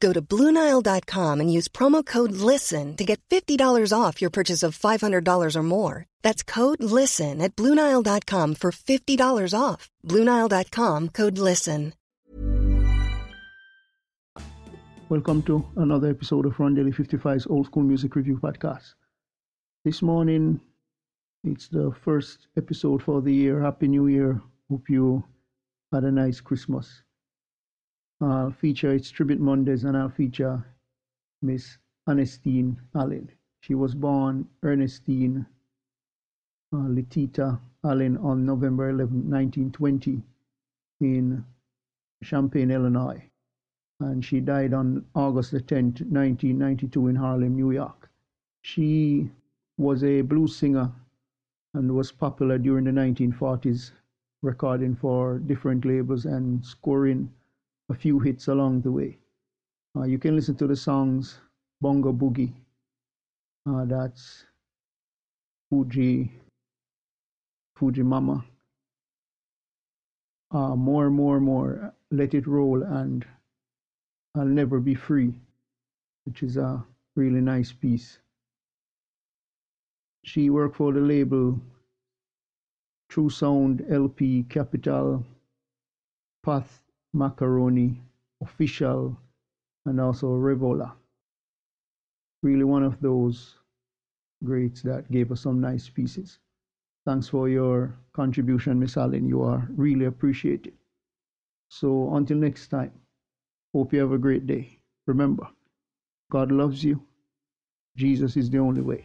Go to BlueNile.com and use promo code LISTEN to get $50 off your purchase of $500 or more. That's code LISTEN at BlueNile.com for $50 off. BlueNile.com code LISTEN. Welcome to another episode of Rondelle 55's Old School Music Review Podcast. This morning, it's the first episode for the year. Happy New Year. Hope you had a nice Christmas. I'll feature its Tribute Mondays and I'll feature Miss Annisteen Allen. She was born Ernestine uh, Letitia Allen on November 11, 1920, in Champaign, Illinois. And she died on August the 10th, 1992, in Harlem, New York. She was a blues singer and was popular during the 1940s, recording for different labels and scoring a few hits along the way. Uh, you can listen to the songs Bongo Boogie, uh, that's Fuji, Fuji Mama, uh, More, More, More, Let It Roll, and I'll Never Be Free, which is a really nice piece. She worked for the label True Sound LP Capital Path macaroni, official, and also Revola. Really one of those greats that gave us some nice pieces. Thanks for your contribution, Miss Allen. You are really appreciated. So until next time, hope you have a great day. Remember, God loves you. Jesus is the only way.